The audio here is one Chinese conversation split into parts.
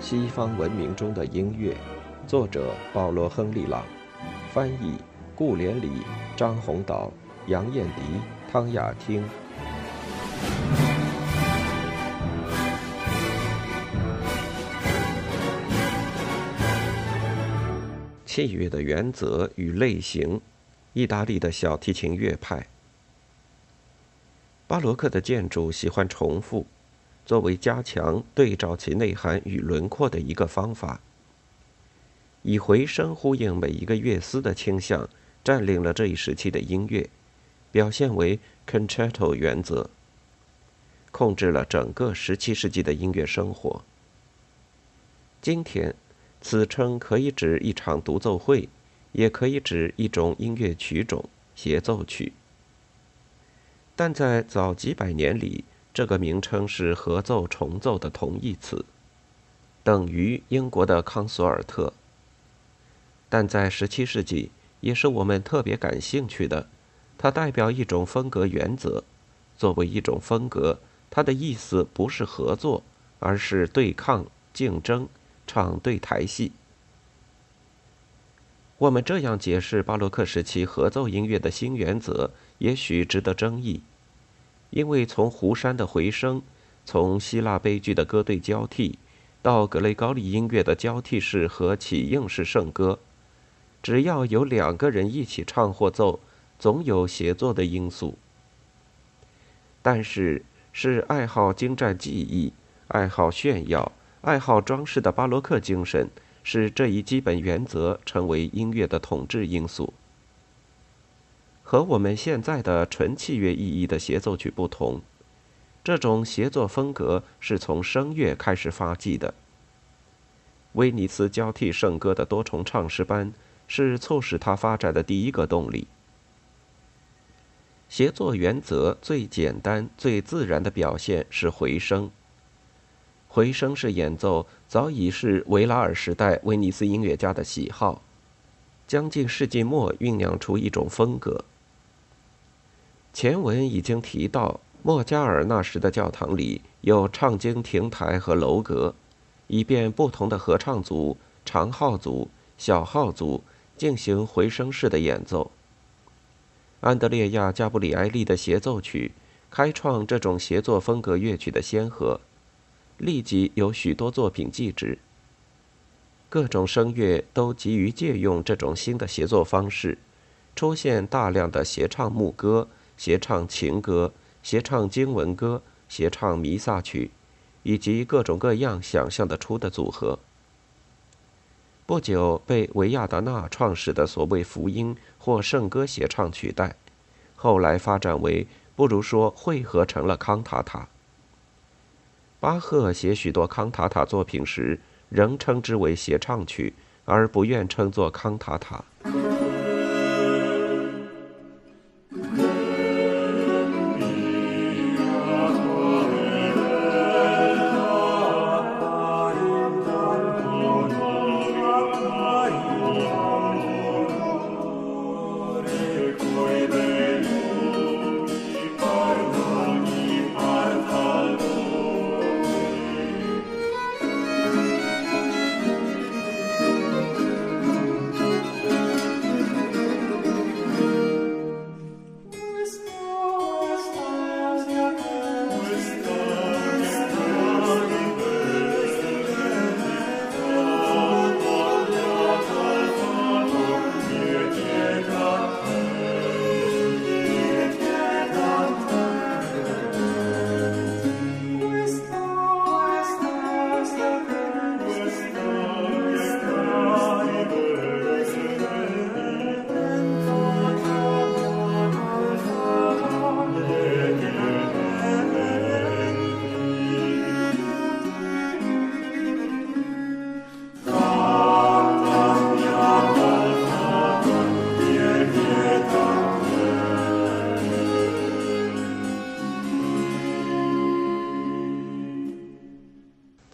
西方文明中的音乐，作者保罗·亨利·朗，翻译顾连理、张宏岛、杨艳迪、汤雅汀。器乐的原则与类型，意大利的小提琴乐派。巴洛克的建筑喜欢重复。作为加强对照其内涵与轮廓的一个方法，以回声呼应每一个乐思的倾向，占领了这一时期的音乐，表现为 concerto 原则，控制了整个17世纪的音乐生活。今天，此称可以指一场独奏会，也可以指一种音乐曲种——协奏曲。但在早几百年里，这个名称是合奏重奏的同义词，等于英国的康索尔特。但在17世纪，也是我们特别感兴趣的，它代表一种风格原则。作为一种风格，它的意思不是合作，而是对抗、竞争、唱对台戏。我们这样解释巴洛克时期合奏音乐的新原则，也许值得争议。因为从湖山的回声，从希腊悲剧的歌队交替，到格雷高利音乐的交替式和起应式圣歌，只要有两个人一起唱或奏，总有协作的因素。但是，是爱好精湛技艺、爱好炫耀、爱好装饰的巴洛克精神，使这一基本原则成为音乐的统治因素。和我们现在的纯器乐意义的协奏曲不同，这种协作风格是从声乐开始发迹的。威尼斯交替圣歌的多重唱诗班是促使它发展的第一个动力。协作原则最简单、最自然的表现是回声。回声式演奏早已是维拉尔时代威尼斯音乐家的喜好，将近世纪末酝酿出一种风格。前文已经提到，莫加尔那时的教堂里有唱经亭台和楼阁，以便不同的合唱组、长号组、小号组进行回声式的演奏。安德烈亚·加布里埃利的协奏曲开创这种协作风格乐曲的先河，立即有许多作品继之。各种声乐都急于借用这种新的协作方式，出现大量的协唱牧歌。协唱情歌、协唱经文歌、协唱弥撒曲，以及各种各样想象得出的组合。不久被维亚达纳创始的所谓福音或圣歌协唱取代，后来发展为不如说汇合成了康塔塔。巴赫写许多康塔塔作品时，仍称之为协唱曲，而不愿称作康塔塔。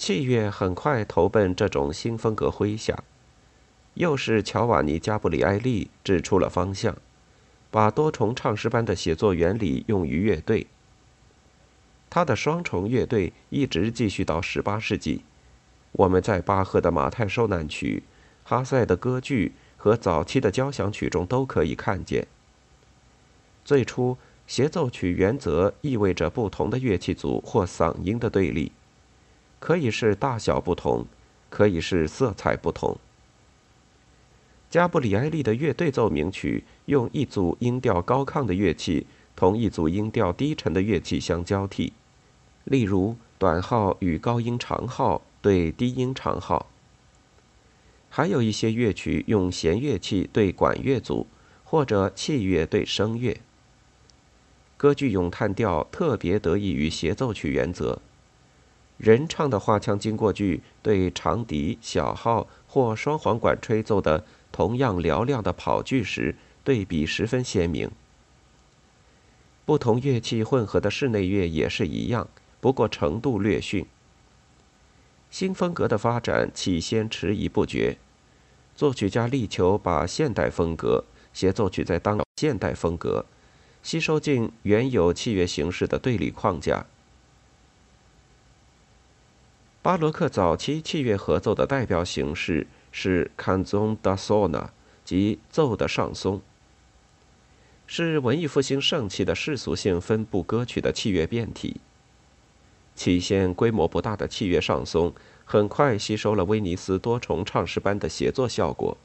器乐很快投奔这种新风格麾下，又是乔瓦尼·加布里埃利指出了方向，把多重唱诗班的写作原理用于乐队。他的双重乐队一直继续到18世纪，我们在巴赫的马太受难曲、哈塞的歌剧和早期的交响曲中都可以看见。最初，协奏曲原则意味着不同的乐器组或嗓音的对立，可以是大小不同，可以是色彩不同。加布里埃利的乐队奏鸣曲用一组音调高亢的乐器同一组音调低沉的乐器相交替，例如短号与高音长号对低音长号。还有一些乐曲用弦乐器对管乐组，或者器乐对声乐。歌剧咏叹调特别得益于协奏曲原则，人唱的花腔经过句对长笛、小号或双簧管吹奏的。同样嘹亮的跑句时，对比十分鲜明。不同乐器混合的室内乐也是一样，不过程度略逊。新风格的发展起先迟疑不决，作曲家力求把现代风格协奏曲在当现代风格吸收进原有器乐形式的对立框架。巴洛克早期器乐合奏的代表形式。是 canzon da sona，即奏的上松，是文艺复兴盛期的世俗性分部歌曲的器乐变体。起先规模不大的器乐上松，很快吸收了威尼斯多重唱诗班的协作效果。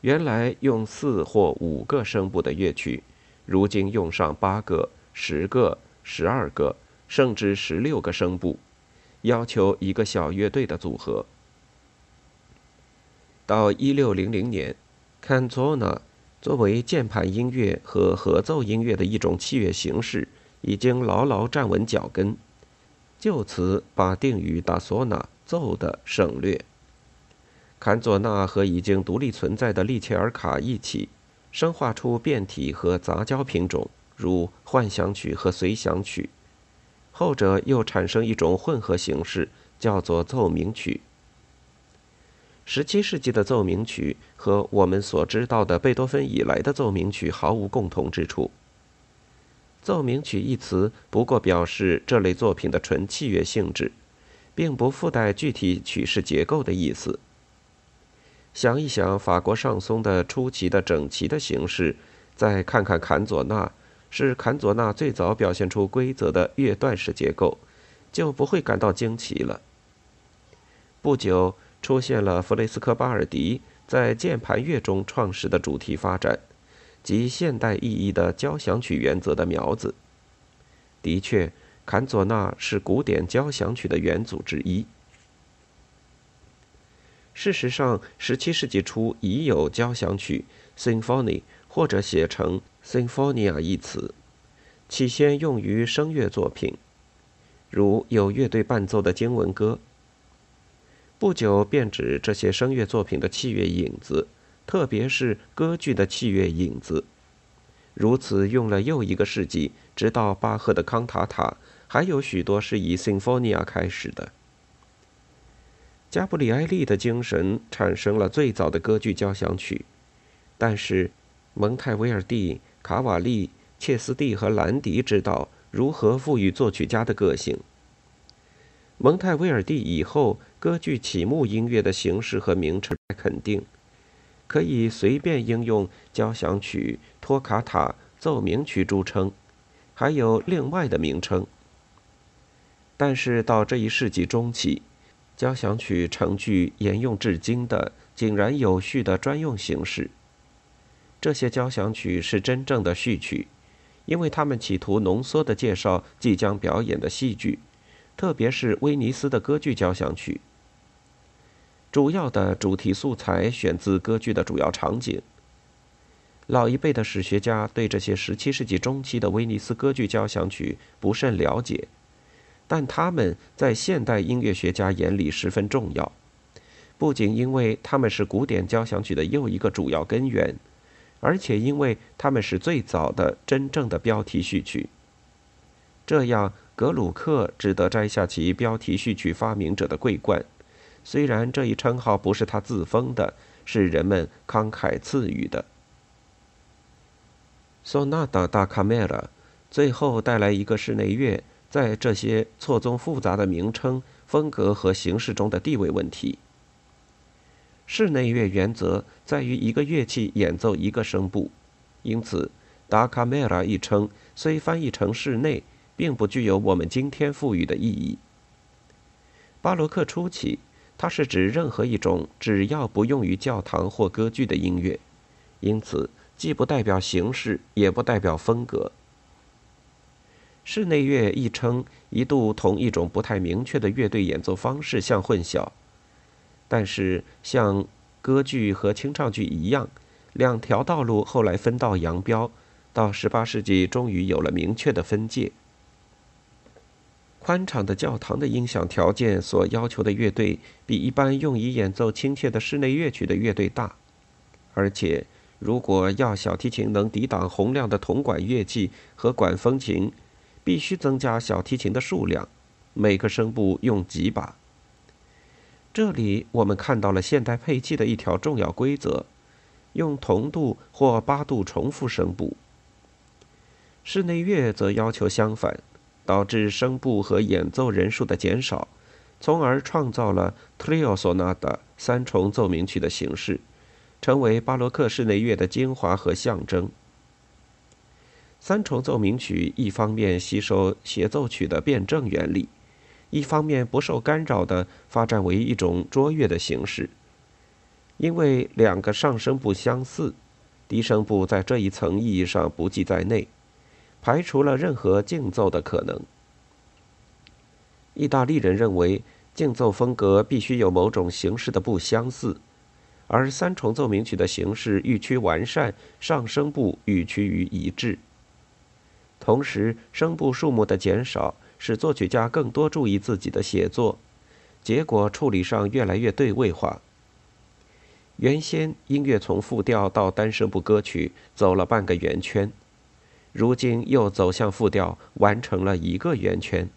原来用四或五个声部的乐曲，如今用上八个、十个、十二个，甚至十六个声部，要求一个小乐队的组合。到一六零零年坎佐纳作为键盘音乐和合奏音乐的一种器乐形式，已经牢牢站稳脚跟，就此把定语达索纳奏的省略。坎佐纳和已经独立存在的利切尔卡一起，生化出变体和杂交品种，如幻想曲和随想曲，后者又产生一种混合形式，叫做奏鸣曲。十七世纪的奏鸣曲和我们所知道的贝多芬以来的奏鸣曲毫无共同之处。奏鸣曲一词不过表示这类作品的纯器乐性质，并不附带具体曲式结构的意思。想一想法国上松的出奇的整齐的形式，再看看坎佐纳，是坎佐纳最早表现出规则的乐段式结构，就不会感到惊奇了。不久。出现了弗雷斯科巴尔迪在键盘乐中创始的主题发展，及现代意义的交响曲原则的苗子。的确，坎佐纳是古典交响曲的元祖之一。事实上，17世纪初已有交响曲 （symphony） 或者写成 “symphonia” 一词，起先用于声乐作品，如有乐队伴奏的经文歌。不久便指这些声乐作品的器乐影子，特别是歌剧的器乐影子。如此用了又一个世纪，直到巴赫的康塔塔，还有许多是以 Sinfonia 开始的。加布里埃利的精神产生了最早的歌剧交响曲，但是蒙泰维尔蒂、卡瓦利、切斯蒂和兰迪知道如何赋予作曲家的个性。蒙泰威尔第以后，歌剧启幕音乐的形式和名称肯定，可以随便应用交响曲、托卡塔、奏鸣曲著称，还有另外的名称。但是到这一世纪中期，交响曲成具沿用至今的井然有序的专用形式。这些交响曲是真正的序曲，因为他们企图浓缩地介绍即将表演的戏剧。特别是威尼斯的歌剧交响曲，主要的主题素材选自歌剧的主要场景。老一辈的史学家对这些17世纪中期的威尼斯歌剧交响曲不甚了解，但他们在现代音乐学家眼里十分重要，不仅因为他们是古典交响曲的又一个主要根源，而且因为他们是最早的真正的标题序曲。这样。格鲁克只得摘下其标题序曲发明者的桂冠，虽然这一称号不是他自封的，是人们慷慨赐予的。Sonata da Camera，最后带来一个室内乐，在这些错综复杂的名称、风格和形式中的地位问题。室内乐原则在于一个乐器演奏一个声部，因此达卡梅拉一称虽翻译成室内，并不具有我们今天赋予的意义。巴洛克初期，它是指任何一种只要不用于教堂或歌剧的音乐，因此既不代表形式，也不代表风格。室内乐一称一度同一种不太明确的乐队演奏方式相混淆。但是，像歌剧和清唱剧一样，两条道路后来分道扬镳，到18世纪终于有了明确的分界。宽敞的教堂的音响条件所要求的乐队，比一般用以演奏亲切的室内乐曲的乐队大，而且，如果要小提琴能抵挡洪亮的铜管乐器和管风琴，必须增加小提琴的数量，每个声部用几把。这里我们看到了现代配器的一条重要规则：用同度或八度重复声部。室内乐则要求相反，导致声部和演奏人数的减少，从而创造了 trio sonata 三重奏鸣曲的形式，成为巴洛克室内乐的精华和象征。三重奏鸣曲一方面吸收协奏曲的辩证原理。一方面不受干扰地发展为一种卓越的形式，因为两个上声部相似，低声部在这一层意义上不计在内，排除了任何竞奏的可能。意大利人认为竞奏风格必须有某种形式的不相似，而三重奏鸣曲的形式愈趋完善，上声部愈趋于一致，同时声部数目的减少。使作曲家更多注意自己的写作，结果处理上越来越对位化。原先音乐从复调到单声部歌曲走了半个圆圈，如今又走向复调，完成了一个圆圈，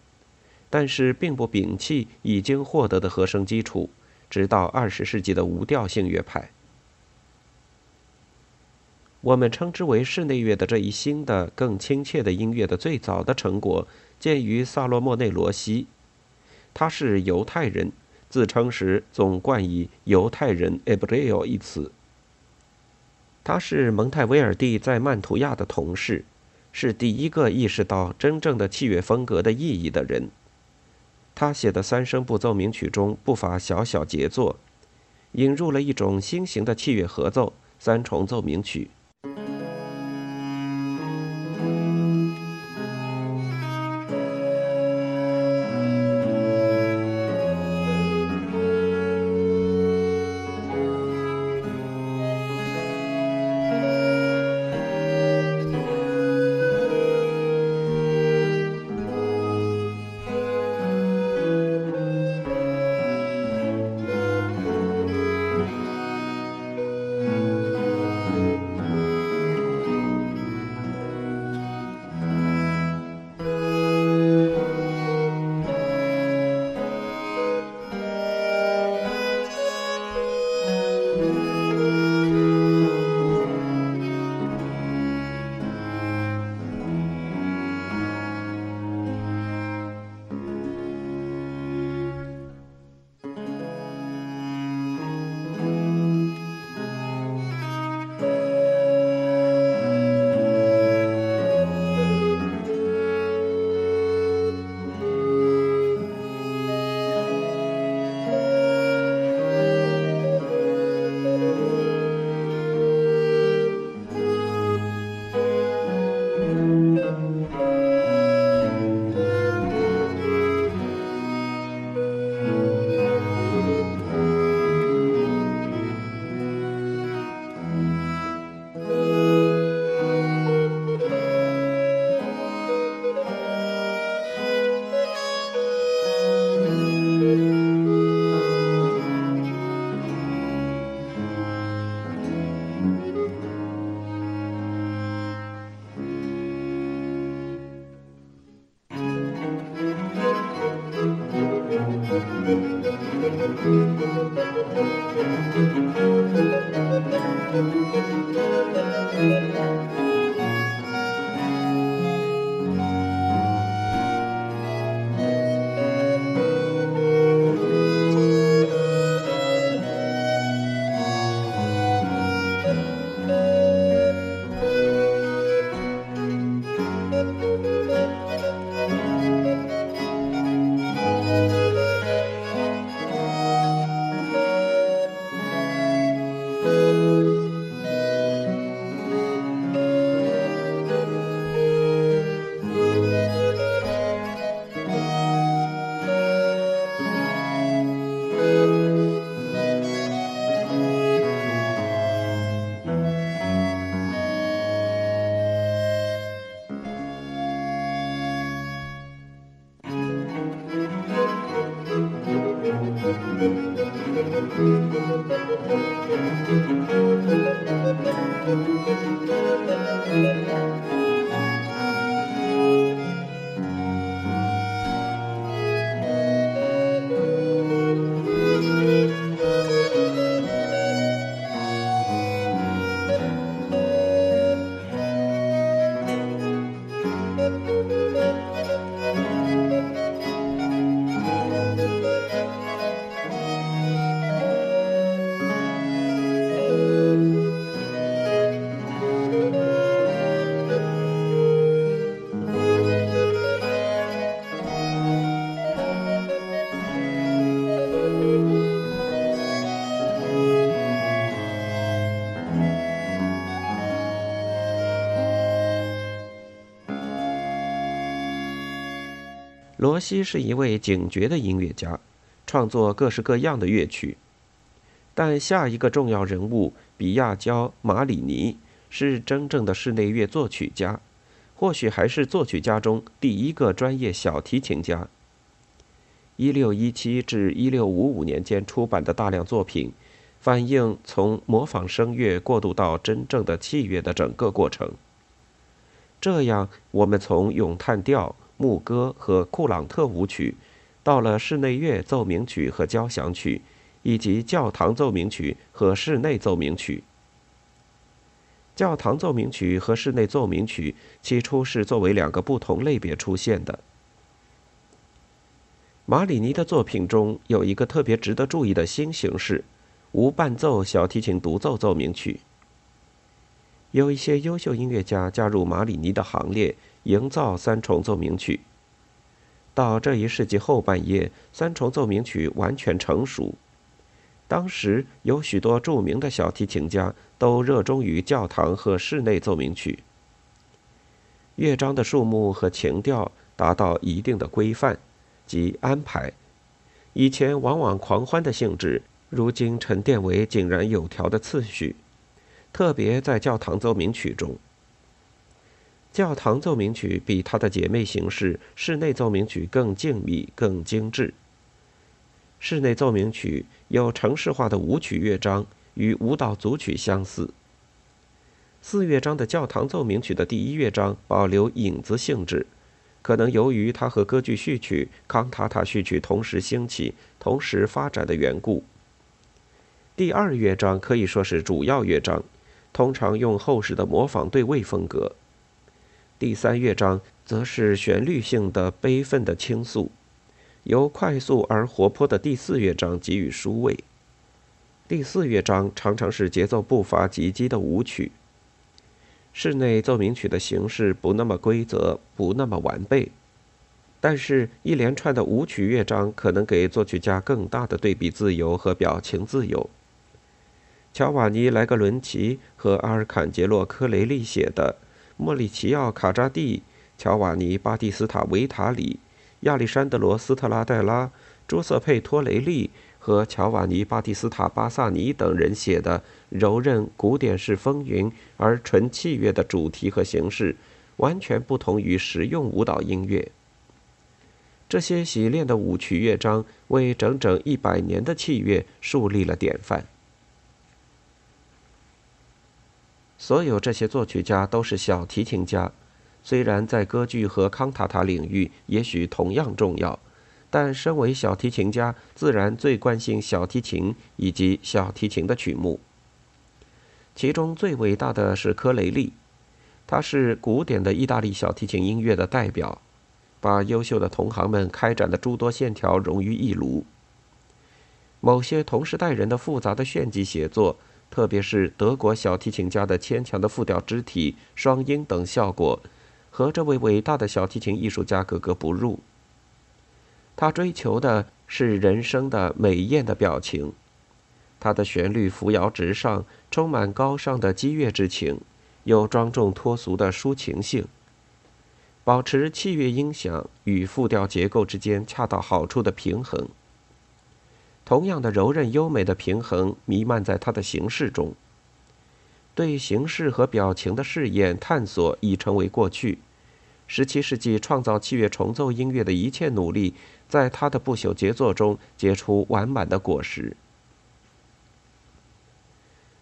但是并不摒弃已经获得的和声基础，直到二十世纪的无调性乐派。我们称之为室内乐的这一新的、更亲切的音乐的最早的成果。见于萨洛莫内罗西，他是犹太人，自称时总冠以“犹太人 ”（Ebreo） 一词。他是蒙泰威尔第在曼图亚的同事，是第一个意识到真正的器乐风格的意义的人。他写的三声部奏鸣曲中不乏小小杰作，引入了一种新型的器乐合奏——三重奏鸣曲。Thank you. 罗西是一位警觉的音乐家，创作各式各样的乐曲。但下一个重要人物比亚焦·马里尼是真正的室内乐作曲家，或许还是作曲家中第一个专业小提琴家。1617至1655年间出版的大量作品，反映从模仿声乐过渡到真正的器乐的整个过程。这样，我们从咏叹调。牧歌和库朗特舞曲，到了室内乐奏鸣曲和交响曲，以及教堂奏鸣曲和室内奏鸣曲。教堂奏鸣曲和室内奏鸣曲起初是作为两个不同类别出现的。马里尼的作品中有一个特别值得注意的新形式——无伴奏小提琴独奏奏鸣曲。有一些优秀音乐家加入马里尼的行列。营造三重奏鸣曲。到这一世纪后半叶，三重奏鸣曲完全成熟。当时有许多著名的小提琴家都热衷于教堂和室内奏鸣曲。乐章的数目和情调达到一定的规范及安排。以前往往狂欢的性质，如今沉淀为井然有条的次序，特别在教堂奏鸣曲中。教堂奏鸣曲比它的姐妹形式室内奏鸣曲更静谧、更精致。室内奏鸣曲有程式化的舞曲乐章，与舞蹈组曲相似。四乐章的教堂奏鸣曲的第一乐章保留影子性质，可能由于它和歌剧序曲、康塔塔序曲同时兴起、同时发展的缘故。第二乐章可以说是主要乐章，通常用后世的模仿对位风格。第三乐章则是旋律性的悲愤的倾诉，由快速而活泼的第四乐章给予舒慰。第四乐章常常是节奏步伐急激的舞曲。室内奏鸣曲的形式不那么规则，不那么完备，但是一连串的舞曲乐章可能给作曲家更大的对比自由和表情自由。乔瓦尼·莱格伦奇和阿尔坎杰洛·科雷利写的。莫里奇奥·卡扎蒂、乔瓦尼·巴蒂斯塔·维塔里、亚历山德罗·斯特拉戴拉、朱瑟佩·托雷利和乔瓦尼·巴蒂斯塔·巴萨尼等人写的柔韧古典式风云而纯器乐的主题和形式，完全不同于实用舞蹈音乐。这些洗练的舞曲乐章为整整一百年的器乐树立了典范。所有这些作曲家都是小提琴家，虽然在歌剧和康塔塔领域也许同样重要，但身为小提琴家，自然最关心小提琴以及小提琴的曲目。其中最伟大的是科雷利，他是古典的意大利小提琴音乐的代表，把优秀的同行们开展的诸多线条融于一炉。某些同时代人的复杂的炫技写作。特别是德国小提琴家的牵强的复调肢体、双音等效果，和这位伟大的小提琴艺术家格格不入。他追求的是人生的美艳的表情，他的旋律扶摇直上，充满高尚的激越之情，有庄重脱俗的抒情性。保持器乐音响与复调结构之间恰到好处的平衡。同样的柔韧优美的平衡弥漫在他的形式中。对形式和表情的试验探索已成为过去。十七世纪创造器乐重奏音乐的一切努力，在他的不朽杰作中结出完满的果实。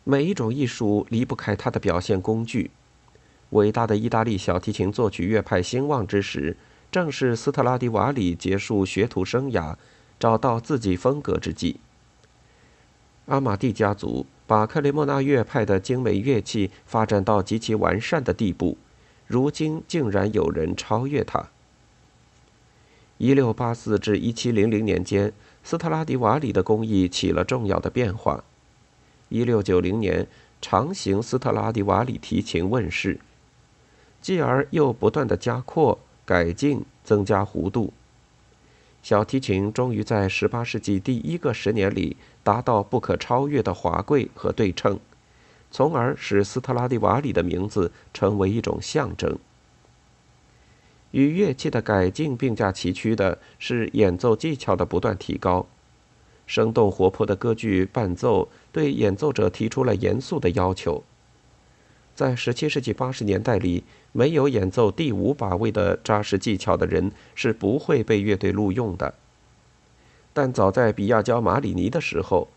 每一种艺术离不开它的表现工具。伟大的意大利小提琴作曲乐派兴旺之时，正是斯特拉迪瓦里结束学徒生涯、找到自己风格之际。阿玛蒂家族把克雷莫纳乐派的精美乐器发展到极其完善的地步。如今竟然有人超越他。一六八四至一七零零年间，斯特拉迪瓦里的工艺起了重要的变化。一六九零年，长形斯特拉迪瓦里提琴问世，继而又不断的加扩、改进、增加弧度。小提琴终于在18世纪第一个十年里达到不可超越的华贵和对称。从而使斯特拉迪瓦里的名字成为一种象征。与乐器的改进并驾齐驱的是演奏技巧的不断提高。生动活泼的歌剧伴奏对演奏者提出了严肃的要求。在17世纪80年代里，没有演奏第五把位的扎实技巧的人是不会被乐队录用的。但早在比亚焦马里尼的时候。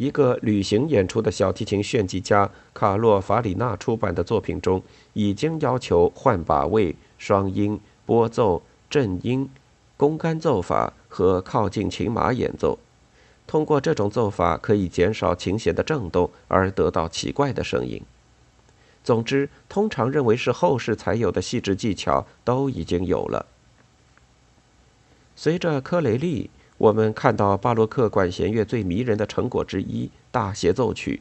一个旅行演出的小提琴炫技家卡洛法里纳出版的作品中，已经要求换把位、双音、拨奏、震音、弓杆奏法和靠近琴码演奏。通过这种奏法，可以减少琴弦的震动，而得到奇怪的声音。总之，通常认为是后世才有的细致技巧都已经有了。随着科雷利。我们看到巴洛克管弦乐最迷人的成果之一——大协奏曲。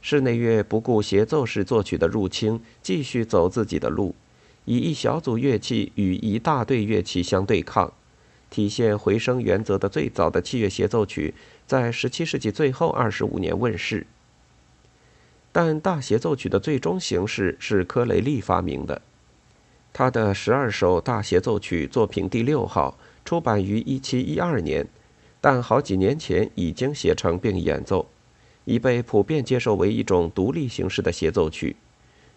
室内乐不顾协奏式作曲的入侵，继续走自己的路，以一小组乐器与一大队乐器相对抗，体现回声原则的最早的器乐协奏曲，在17世纪最后25年问世。但大协奏曲的最终形式是科雷利发明的，他的十二首大协奏曲作品第六号。出版于1712年，但好几年前已经写成并演奏，已被普遍接受为一种独立形式的协奏曲。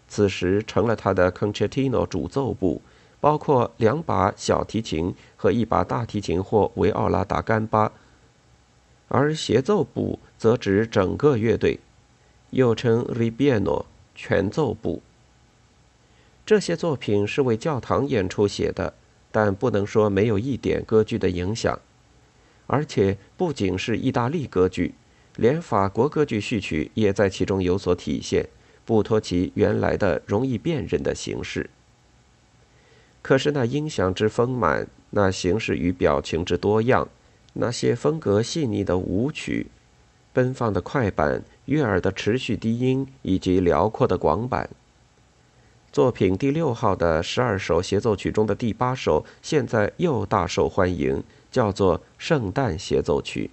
此时成了他的 concertino 主奏部，包括两把小提琴和一把大提琴或维奥拉达干巴，而协奏部则指整个乐队，又称 Ribieno 全奏部。这些作品是为教堂演出写的。但不能说没有一点歌剧的影响，而且不仅是意大利歌剧，连法国歌剧序曲也在其中有所体现，不脱其原来的容易辨认的形式。可是那音响之丰满，那形式与表情之多样，那些风格细腻的舞曲，奔放的快板，悦耳的持续低音，以及辽阔的广板。作品第六号的十二首协奏曲中的第八首，现在又大受欢迎，叫做《圣诞协奏曲》。